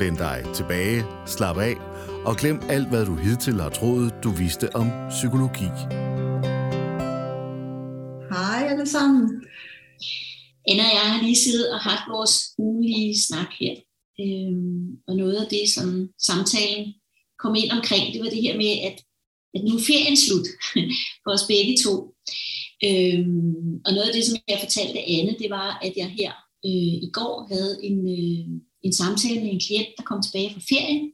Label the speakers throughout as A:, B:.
A: Læn dig tilbage, slap af og glem alt, hvad du hidtil har troet, du vidste om psykologi.
B: Hej alle sammen.
C: Anna og jeg har lige siddet og haft vores ugenlige snak her. Øhm, og noget af det, som samtalen kom ind omkring, det var det her med, at, at nu er ferien slut for os begge to. Øhm, og noget af det, som jeg fortalte Anne, det var, at jeg her øh, i går havde en, øh, en samtale med en klient, der kom tilbage fra ferien.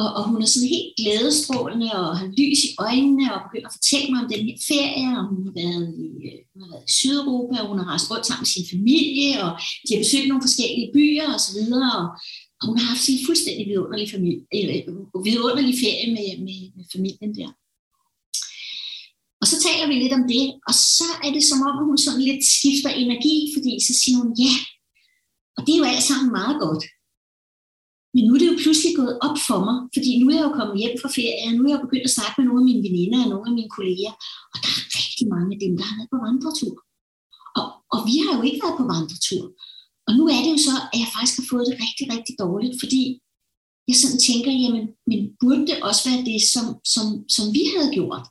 C: Og, og hun er sådan helt glædestrålende og har lys i øjnene og begynder at fortælle mig om den her ferie. Og hun har været i, øh, hun har været i Sydeuropa, og hun har rejst rundt sammen med sin familie, og de har besøgt nogle forskellige byer osv. Og, og hun har haft sin fuldstændig vidunderlige, familie, øh, vidunderlige ferie med, med, med familien der. Og så taler vi lidt om det, og så er det som om, at hun sådan lidt skifter energi, fordi så siger hun, ja, det er jo alt sammen meget godt. Men nu er det jo pludselig gået op for mig, fordi nu er jeg jo kommet hjem fra ferie, og nu er jeg begyndt at snakke med nogle af mine veninder og nogle af mine kolleger, og der er rigtig mange af dem, der har været på vandretur. Og, og vi har jo ikke været på vandretur. Og nu er det jo så, at jeg faktisk har fået det rigtig, rigtig dårligt, fordi jeg sådan tænker, jamen, men burde det også være det, som, som, som vi havde gjort?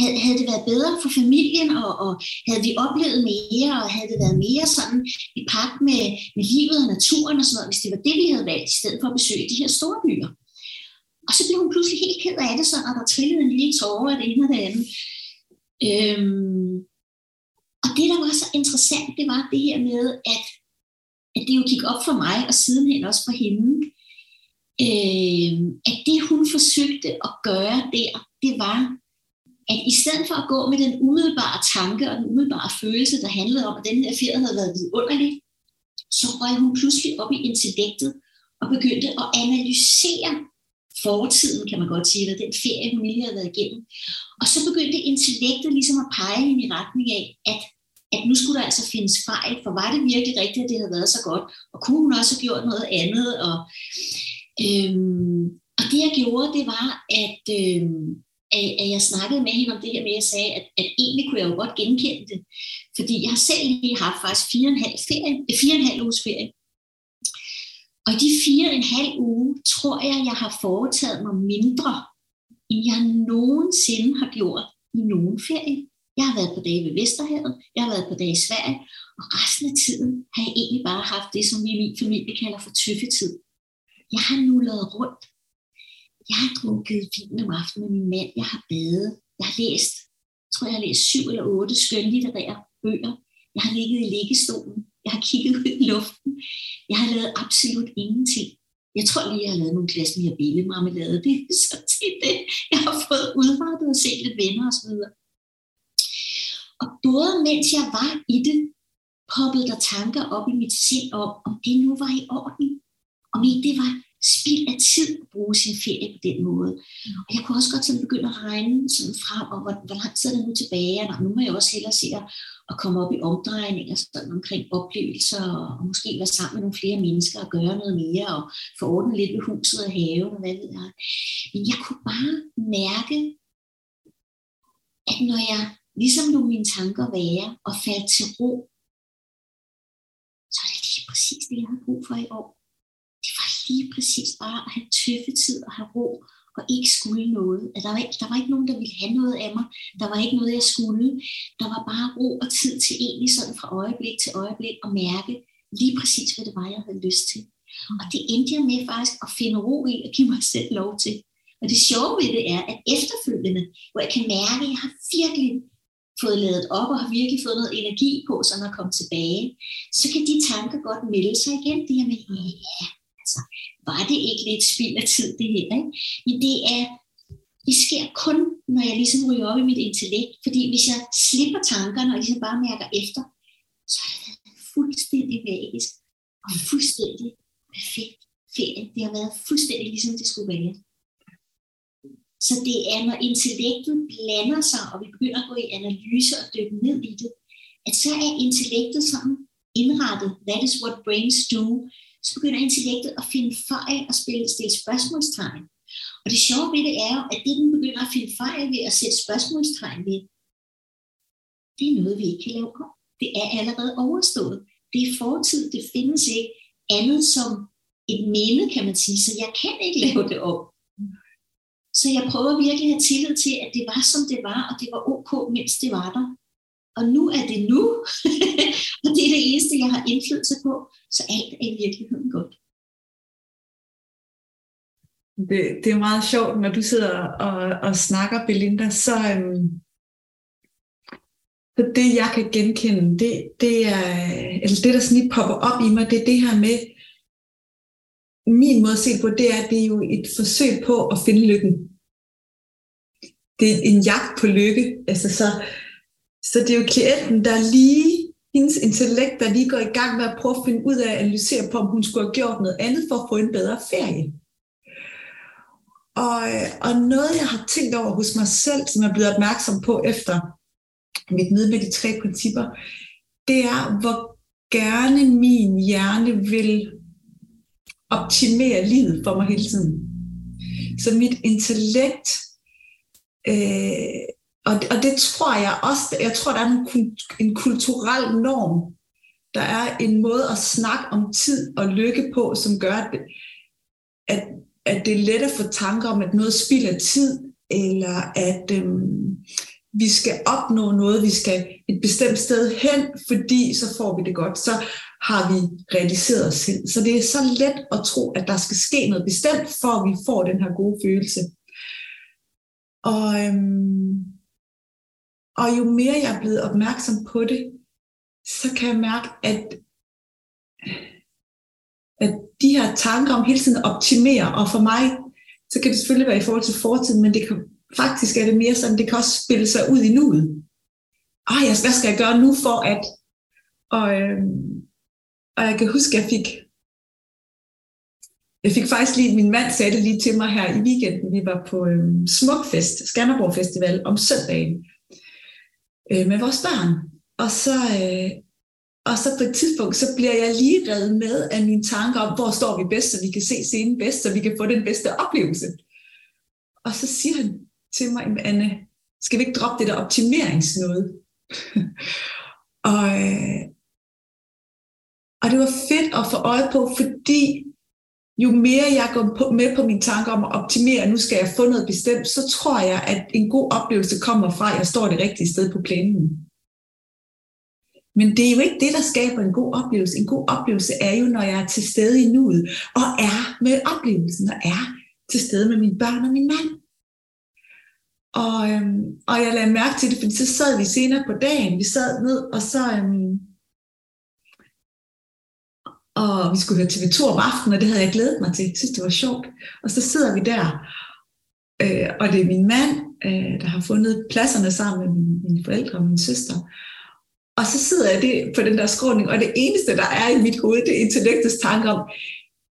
C: Havde, havde det været bedre for familien, og, og havde vi oplevet mere, og havde det været mere sådan i pagt med, med livet og naturen og sådan noget, hvis det var det, vi havde valgt, i stedet for at besøge de her store byer. Og så blev hun pludselig helt ked af det, så og der trillede en lille tårer af det ene og det andet. Øhm, og det, der var så interessant, det var det her med, at, at det jo gik op for mig, og sidenhen også for hende, øh, at det hun forsøgte at gøre der, det var at i stedet for at gå med den umiddelbare tanke og den umiddelbare følelse, der handlede om, at den her ferie havde været vidunderlig, så røg hun pludselig op i intellektet og begyndte at analysere fortiden, kan man godt sige, eller den ferie, hun lige havde været igennem. Og så begyndte intellektet ligesom at pege hende i retning af, at, at nu skulle der altså findes fejl, for var det virkelig rigtigt, at det havde været så godt? Og kunne hun også have gjort noget andet? Og, øhm, og det jeg gjorde, det var, at, øhm, at jeg snakkede med hende om det her med, at jeg sagde, at, at egentlig kunne jeg jo godt genkende det. Fordi jeg har selv lige haft faktisk fire og en halv, ferie, øh, fire og en halv uges ferie. Og i de fire og en halv uge, tror jeg, jeg har foretaget mig mindre, end jeg nogensinde har gjort i nogen ferie. Jeg har været på dage ved Vesterhavet, jeg har været på dage i Sverige, og resten af tiden har jeg egentlig bare haft det, som vi i min familie kalder for tøffetid. Jeg har nu lavet rundt jeg har drukket vin om aftenen med min mand. Jeg har badet. Jeg har læst, jeg tror jeg har læst syv eller otte skønlitterære bøger. Jeg har ligget i liggestolen. Jeg har kigget ud i luften. Jeg har lavet absolut ingenting. Jeg tror lige, jeg har lavet nogle glas mere billedmarmelade. Det er så tit det. Jeg har fået udrettet og set lidt venner og. Og både mens jeg var i det, poppede der tanker op i mit sind om, om det nu var i orden. Om ikke det var spild af tid at bruge sin ferie på den måde. Og jeg kunne også godt sådan begynde at regne sådan frem, og hvor, hvor lang tid er det nu tilbage, og nu må jeg også hellere se at, at komme op i omdrejninger sådan omkring oplevelser, og måske være sammen med nogle flere mennesker og gøre noget mere, og få ordnet lidt ved huset og haven, og hvad ved jeg. Men jeg kunne bare mærke, at når jeg ligesom lå mine tanker være og faldt til ro, så er det lige præcis det, jeg har brug for i år lige præcis bare at have tøffetid og have ro, og ikke skulle noget. At der, var ikke, der var ikke nogen, der ville have noget af mig. Der var ikke noget, jeg skulle. Der var bare ro og tid til egentlig sådan fra øjeblik til øjeblik at mærke lige præcis, hvad det var, jeg havde lyst til. Og det endte jeg med faktisk at finde ro i og give mig selv lov til. Og det sjove ved det er, at efterfølgende, hvor jeg kan mærke, at jeg har virkelig fået lavet op og har virkelig fået noget energi på, så når jeg tilbage, så kan de tanker godt melde sig igen. Det her med, ja, Altså, var det ikke lidt spild af tid, det her? Ikke? Men det er, det sker kun, når jeg ligesom ryger op i mit intellekt. Fordi hvis jeg slipper tankerne og ligesom bare mærker efter, så er det fuldstændig magisk og fuldstændig perfekt ferie. Det har været fuldstændig ligesom det skulle være. Så det er, når intellektet blander sig, og vi begynder at gå i analyse og dykke ned i det, at så er intellektet sådan indrettet, that is what brains do, så begynder intellektet at finde fejl og spille, stille spørgsmålstegn. Og det sjove ved det er jo, at det, den begynder at finde fejl ved at sætte spørgsmålstegn ved, det er noget, vi ikke kan lave om. Det er allerede overstået. Det er fortid, det findes ikke andet som et minde, kan man sige, så jeg kan ikke lave det om. Så jeg prøver virkelig at have tillid til, at det var, som det var, og det var ok, mens det var der. Og nu er det nu, og det er det eneste, jeg har indflydelse på, så alt er i virkeligheden godt.
D: Det, det er meget sjovt, når du sidder og, og snakker, Belinda, så, øhm, så det, jeg kan genkende, det, det er, eller det, der sådan lige popper op i mig, det er det her med, min måde at se på, det er, at det er jo et forsøg på at finde lykken. Det er en jagt på lykke. Altså, så, så det er jo klienten, der lige, hendes intellekt, der lige går i gang med at prøve at finde ud af at analysere på, om hun skulle have gjort noget andet for at få en bedre ferie. Og, og noget, jeg har tænkt over hos mig selv, som jeg er blevet opmærksom på efter mit møde med de tre principper, det er, hvor gerne min hjerne vil optimere livet for mig hele tiden. Så mit intellekt, øh, og, og det tror jeg også, jeg tror, der er en, en kulturel norm. Der er en måde at snakke om tid og lykke på, som gør, at, at, at det er let at få tanker om, at noget spilder tid, eller at øhm, vi skal opnå noget, vi skal et bestemt sted hen, fordi så får vi det godt. Så har vi realiseret os selv. Så det er så let at tro, at der skal ske noget bestemt, for at vi får den her gode følelse. Og, øhm, og jo mere jeg er blevet opmærksom på det, så kan jeg mærke, at, at de her tanker om hele tiden optimerer. optimere, og for mig, så kan det selvfølgelig være i forhold til fortiden, men det kan, faktisk er det mere sådan, det kan også spille sig ud i nuet. Åh, jeg, hvad skal jeg gøre nu for at... Og, øhm, og jeg kan huske, at jeg fik, jeg fik faktisk lige, min mand sagde det lige til mig her i weekenden, vi var på øhm, Smukfest, Skanderborg Festival om søndagen øh, med vores børn. Og så, øh, og så på et tidspunkt, så bliver jeg lige reddet med af mine tanker om, hvor står vi bedst, så vi kan se scenen bedst, så vi kan få den bedste oplevelse. Og så siger han til mig, Anne, skal vi ikke droppe det der optimeringsnåde? og, øh, og det var fedt at få øje på, fordi jo mere jeg går med på mine tanker om at optimere, nu skal jeg få noget bestemt, så tror jeg, at en god oplevelse kommer fra, at jeg står det rigtige sted på plænen. Men det er jo ikke det, der skaber en god oplevelse. En god oplevelse er jo, når jeg er til stede i nuet, og er med oplevelsen, og er til stede med mine børn og min mand. Og, øhm, og jeg lagde mærke til det, fordi så sad vi senere på dagen, vi sad ned, og så, øhm, og vi skulle høre TV2 om aftenen, og det havde jeg glædet mig til. Jeg synes, det var sjovt. Og så sidder vi der, øh, og det er min mand, øh, der har fundet pladserne sammen med mine, mine forældre og min søster. Og så sidder jeg det, på den der skråning, og det eneste, der er i mit hoved, det er intellektets tanke om,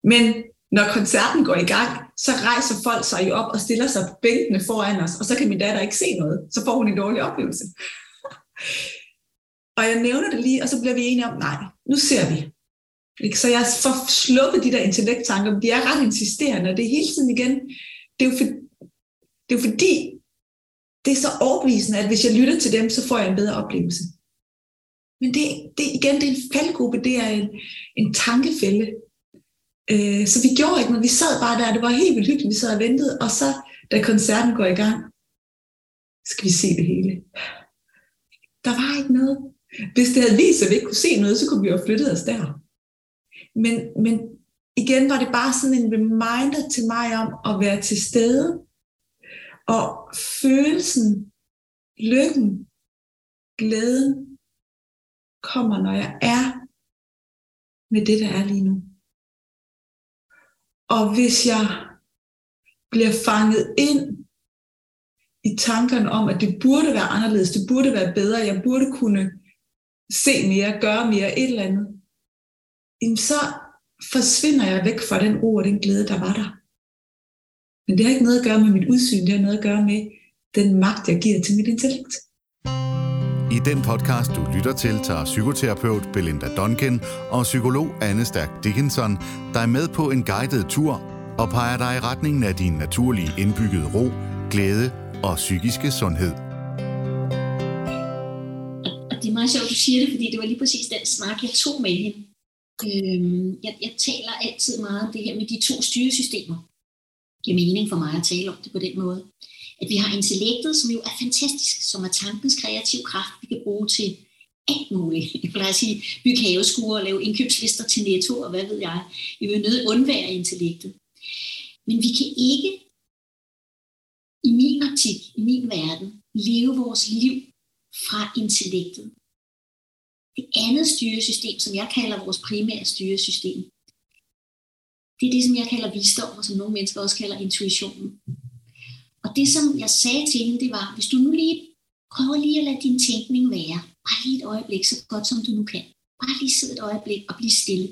D: men når koncerten går i gang, så rejser folk sig jo op og stiller sig på bænkene foran os, og så kan min datter ikke se noget. Så får hun en dårlig oplevelse. og jeg nævner det lige, og så bliver vi enige om, nej, nu ser vi. Ikke? Så jeg får sluppet de der intellekttanker, de er ret insisterende, og det er hele tiden igen, det er jo, for, det er jo fordi, det er så overbevisende, at hvis jeg lytter til dem, så får jeg en bedre oplevelse. Men det, det igen, det er en faldgruppe, det er en, en tankefælde. Øh, så vi gjorde ikke noget, vi sad bare der, det var helt vildt hyggeligt, vi sad og ventede, og så, da koncerten går i gang, skal vi se det hele. Der var ikke noget. Hvis det havde vist, at vi ikke kunne se noget, så kunne vi jo have flyttet os der. Men, men igen var det bare sådan en reminder til mig om at være til stede. Og følelsen, lykken, glæden kommer, når jeg er med det, der er lige nu. Og hvis jeg bliver fanget ind i tankerne om, at det burde være anderledes, det burde være bedre, jeg burde kunne se mere, gøre mere, et eller andet, så forsvinder jeg væk fra den ro og den glæde, der var der. Men det har ikke noget at gøre med mit udsyn, det har noget at gøre med den magt, jeg giver til mit intellekt.
A: I den podcast, du lytter til, tager psykoterapeut Belinda Duncan og psykolog Anne Stærk Dickinson dig med på en guided tur og peger dig i retningen af din naturlige indbyggede ro, glæde og psykiske sundhed.
C: Og det er meget sjovt, du siger det, fordi det var lige præcis den snak, jeg tog med hende. Øhm, jeg, jeg taler altid meget om det her med de to styresystemer. Det giver mening for mig at tale om det på den måde at vi har intellektet, som jo er fantastisk, som er tankens kreativ kraft, vi kan bruge til alt muligt. Jeg plejer at sige, bygge haveskuer, lave indkøbslister til netto, og hvad ved jeg. Vi vil nødt undvære intellektet. Men vi kan ikke, i min optik, i min verden, leve vores liv fra intellektet. Det andet styresystem, som jeg kalder vores primære styresystem, det er det, som jeg kalder visdom, og som nogle mennesker også kalder intuitionen. Og det, som jeg sagde til hende, det var, hvis du nu lige prøver lige at lade din tænkning være, bare lige et øjeblik, så godt som du nu kan. Bare lige sidde et øjeblik og blive stille.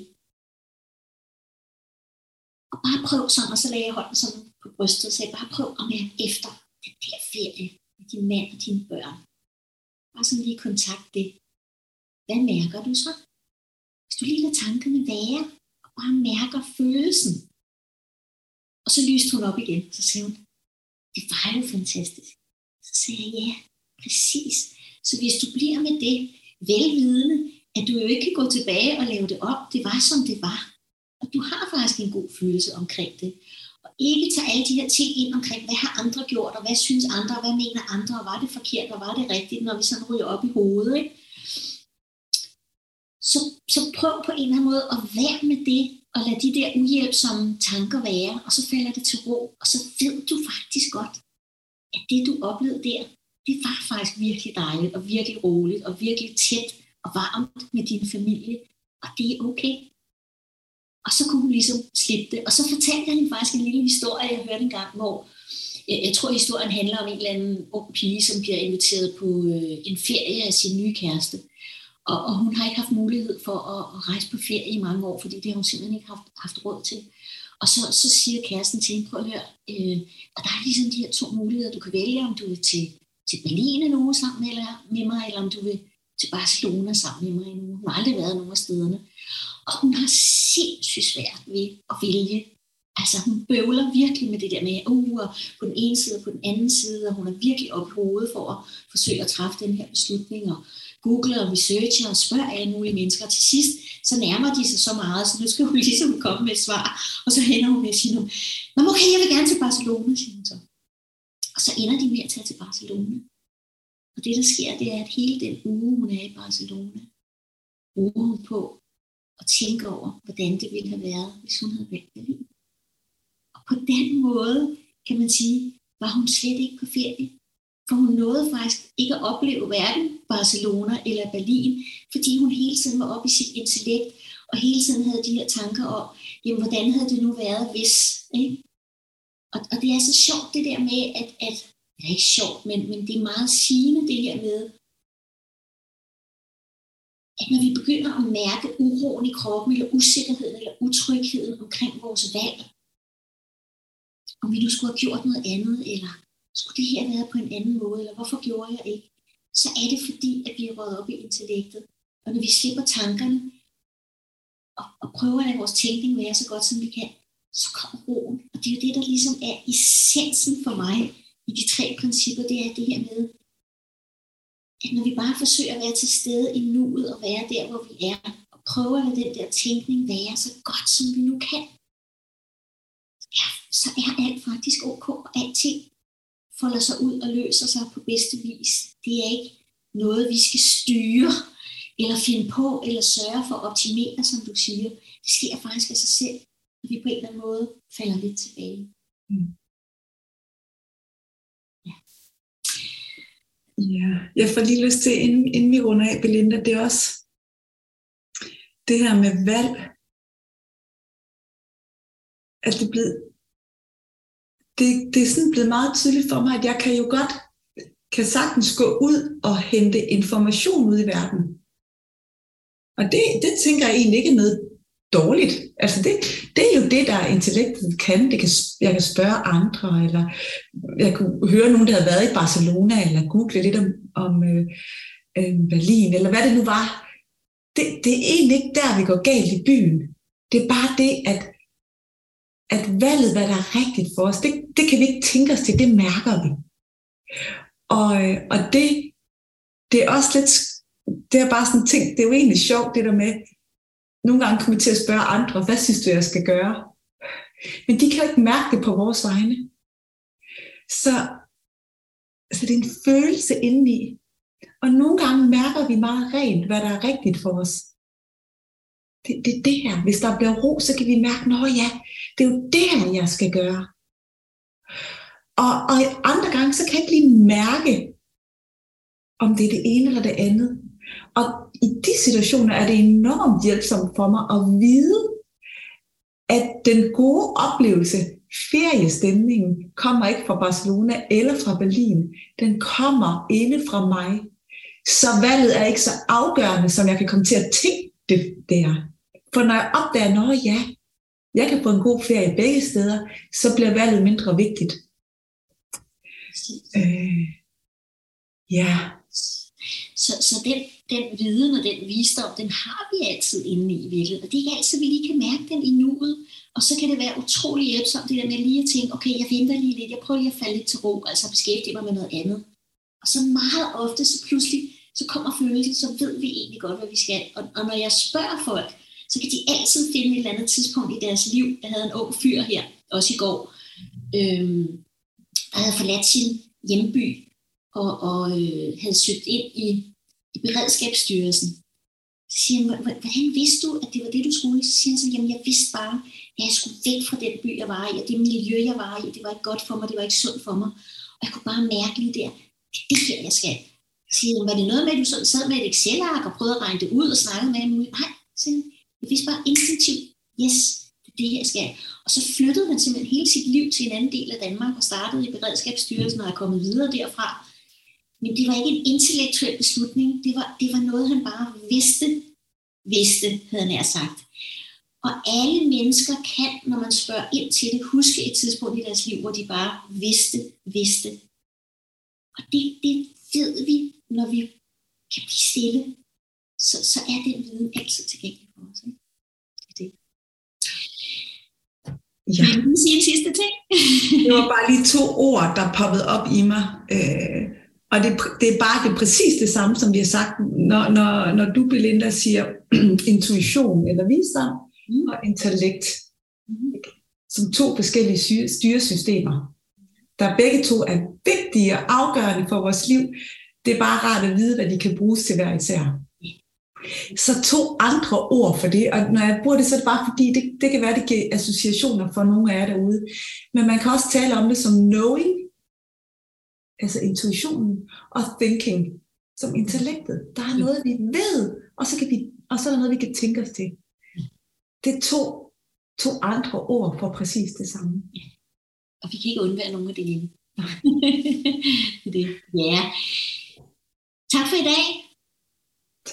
C: Og bare prøv sådan, og så lagde jeg hånden sådan på brystet og sagde, bare prøv at mærke efter den der ferie med din mand og dine børn. Bare sådan lige kontakt det. Hvad mærker du så? Hvis du lige lader tankerne være, og bare mærker følelsen. Og så lyste hun op igen, så sagde hun, det var jo fantastisk. Så sagde jeg, ja, præcis. Så hvis du bliver med det, velvidende, at du jo ikke kan gå tilbage og lave det op, det var som det var. Og du har faktisk en god følelse omkring det. Og ikke tage alle de her ting ind omkring, hvad har andre gjort, og hvad synes andre, og hvad mener andre, og var det forkert, og var det rigtigt, når vi sådan ryger op i hovedet. Ikke? Så, så prøv på en eller anden måde at være med det, og lad de der uhjælpsomme tanker være, og så falder det til ro, og så ved du faktisk godt, at det du oplevede der, det var faktisk virkelig dejligt, og virkelig roligt, og virkelig tæt og varmt med din familie, og det er okay. Og så kunne hun ligesom slippe det. Og så fortalte jeg hende faktisk en lille historie, jeg hørte en gang, hvor jeg, jeg tror, historien handler om en eller anden ung pige, som bliver inviteret på øh, en ferie af sin nye kæreste. Og, og hun har ikke haft mulighed for at, at rejse på ferie i mange år, fordi det har hun simpelthen ikke haft, haft råd til. Og så, så siger kæresten til hende, prøv at høre, øh, og der er ligesom de her to muligheder, du kan vælge, om du vil til, til Berlin en uge sammen med, eller, med mig, eller om du vil til Barcelona sammen med mig en uge. Hun har aldrig været nogen af stederne. Og hun har sindssygt svært ved at vælge. Altså hun bøvler virkelig med det der med, uh, på den ene side og på den anden side, og hun er virkelig op i hovedet for at forsøge at træffe den her beslutning. Og, googler og researcher og spørger alle mulige mennesker. til sidst, så nærmer de sig så meget, så nu skal hun ligesom komme med et svar. Og så hænder hun med at sige, Nå, okay, jeg vil gerne til Barcelona, siger hun så. Og så ender de med at tage til Barcelona. Og det, der sker, det er, at hele den uge, hun er i Barcelona, bruger hun på at tænke over, hvordan det ville have været, hvis hun havde valgt Berlin. Og på den måde, kan man sige, var hun slet ikke på ferie. For hun nåede faktisk ikke at opleve hverken Barcelona eller Berlin, fordi hun hele tiden var oppe i sit intellekt, og hele tiden havde de her tanker om, jamen, hvordan havde det nu været, hvis... Ikke? Og, og det er så sjovt det der med, at, at det er ikke sjovt, men, men det er meget sigende det her med, at når vi begynder at mærke uroen i kroppen, eller usikkerheden, eller utrygheden omkring vores valg, om vi nu skulle have gjort noget andet, eller skulle det her være på en anden måde, eller hvorfor gjorde jeg ikke? Så er det fordi, at vi er røget op i intellektet. Og når vi slipper tankerne, og, og prøver at lade vores tænkning være så godt som vi kan, så kommer roen. Og det er jo det, der ligesom er essensen for mig i de tre principper, det er det her med, at når vi bare forsøger at være til stede i nuet og være der, hvor vi er, og prøver at lade den der tænkning være så godt, som vi nu kan, ja, så er alt faktisk ok, og alting folder sig ud og løser sig på bedste vis. Det er ikke noget, vi skal styre, eller finde på, eller sørge for at optimere, som du siger. Det sker faktisk af sig selv, at vi på en eller anden måde falder lidt tilbage. Mm.
D: Ja. ja. Jeg får lige lyst til, inden, inden vi runder af, Belinda, det er også det her med valg. At det er blevet, det, det er sådan blevet meget tydeligt for mig, at jeg kan jo godt, kan sagtens gå ud og hente information ud i verden. Og det, det tænker jeg egentlig ikke er noget dårligt. Altså det, det er jo det, der intellektet kan. Det kan. Jeg kan spørge andre, eller jeg kunne høre nogen, der havde været i Barcelona, eller google lidt om, om øh, øh, Berlin, eller hvad det nu var. Det, det er egentlig ikke der, vi går galt i byen. Det er bare det, at, at valget, hvad der er rigtigt for os, det, det kan vi ikke tænke os til, det mærker vi. Og, øh, og det, det er også lidt, det er bare sådan en ting, det er jo egentlig sjovt, det der med, nogle gange kommer vi til at spørge andre, hvad synes du, jeg skal gøre? Men de kan jo ikke mærke det på vores vegne. Så, så det er en følelse indeni. Og nogle gange mærker vi meget rent, hvad der er rigtigt for os. Det, det er det her. Hvis der bliver ro, så kan vi mærke, at ja, det er jo det her, jeg skal gøre. Og, og andre gange, så kan jeg ikke lige mærke, om det er det ene eller det andet. Og i de situationer er det enormt hjælpsomt for mig at vide, at den gode oplevelse, feriestemningen, kommer ikke fra Barcelona eller fra Berlin. Den kommer inde fra mig. Så valget er ikke så afgørende, som jeg kan komme til at tænke det der. For når jeg opdager, at ja, jeg kan få en god ferie begge steder, så bliver valget mindre vigtigt. Øh, ja.
C: Så, så den, den viden og den visdom, den har vi altid inde i virkeligheden. Og det er ikke altid, vi lige kan mærke den i nuet. Og så kan det være utrolig hjælpsomt, det der med lige at tænke, okay, jeg venter lige lidt, jeg prøver lige at falde lidt til ro, altså beskæftige mig med noget andet. Og så meget ofte, så pludselig, så kommer følelsen, så ved vi egentlig godt, hvad vi skal. Og, og når jeg spørger folk, så kan de altid finde et eller andet tidspunkt i deres liv. Jeg havde en ung fyr her, også i går, øh, der havde forladt sin hjemby, og, og øh, havde søgt ind i i Beredskabsstyrelsen. Så siger han, hvordan vidste du, at det var det, du skulle? Så siger han så, jamen jeg vidste bare, at jeg skulle væk fra den by, jeg var i, og det miljø, jeg var i, det var ikke godt for mig, det var ikke sundt for mig. Og jeg kunne bare mærke lige der, det er det her, jeg skal. Så siger han, var det noget med, at du sådan sad med et Excel-ark og prøvede at regne det ud og snakke med ham? Nej, så jeg vidste bare instinktivt, yes, det er det her, jeg skal. Og så flyttede han simpelthen hele sit liv til en anden del af Danmark og startede i Beredskabsstyrelsen og er kommet videre derfra men det var ikke en intellektuel beslutning. Det var, det var noget, han bare vidste, vidste, havde han sagt. Og alle mennesker kan, når man spørger ind til det, huske et tidspunkt i deres liv, hvor de bare vidste, vidste. Og det, det ved vi, når vi kan blive stille. Så, så er den viden altid tilgængelig for os. Ikke? Det er det. Ja. Vil du sige en sidste ting?
D: det var bare lige to ord, der poppede op i mig. Øh, og det, det er bare det præcis det samme, som vi har sagt, når, når, når du, Belinda, siger intuition eller visdom mm. og intellekt, mm. som to forskellige styresystemer, der begge to er vigtige og afgørende for vores liv. Det er bare rart at vide, hvad de kan bruges til hver især. Så to andre ord for det, og når jeg bruger det, så er det bare fordi, det, det kan være, det giver associationer for nogle af jer derude. Men man kan også tale om det som knowing, altså intuitionen, og thinking, som intellektet. Der er noget, vi ved, og så, kan vi, og så er der noget, vi kan tænke os til. Det er to, to andre ord for præcis det samme.
C: Og vi kan ikke undvære nogen af det ene. det. Ja. Tak for i dag.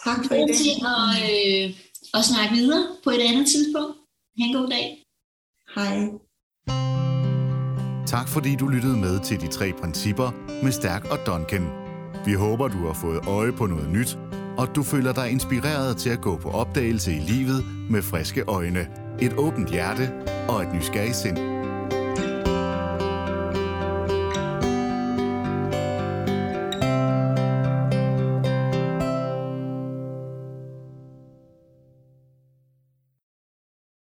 D: Tak for i dag.
C: til at, øh, at snakke videre på et andet tidspunkt. Ha' en god dag.
D: Hej.
A: Tak fordi du lyttede med til de tre principper med Stærk og Duncan. Vi håber, du har fået øje på noget nyt, og du føler dig inspireret til at gå på opdagelse i livet med friske øjne, et åbent hjerte og et nysgerrigt sind.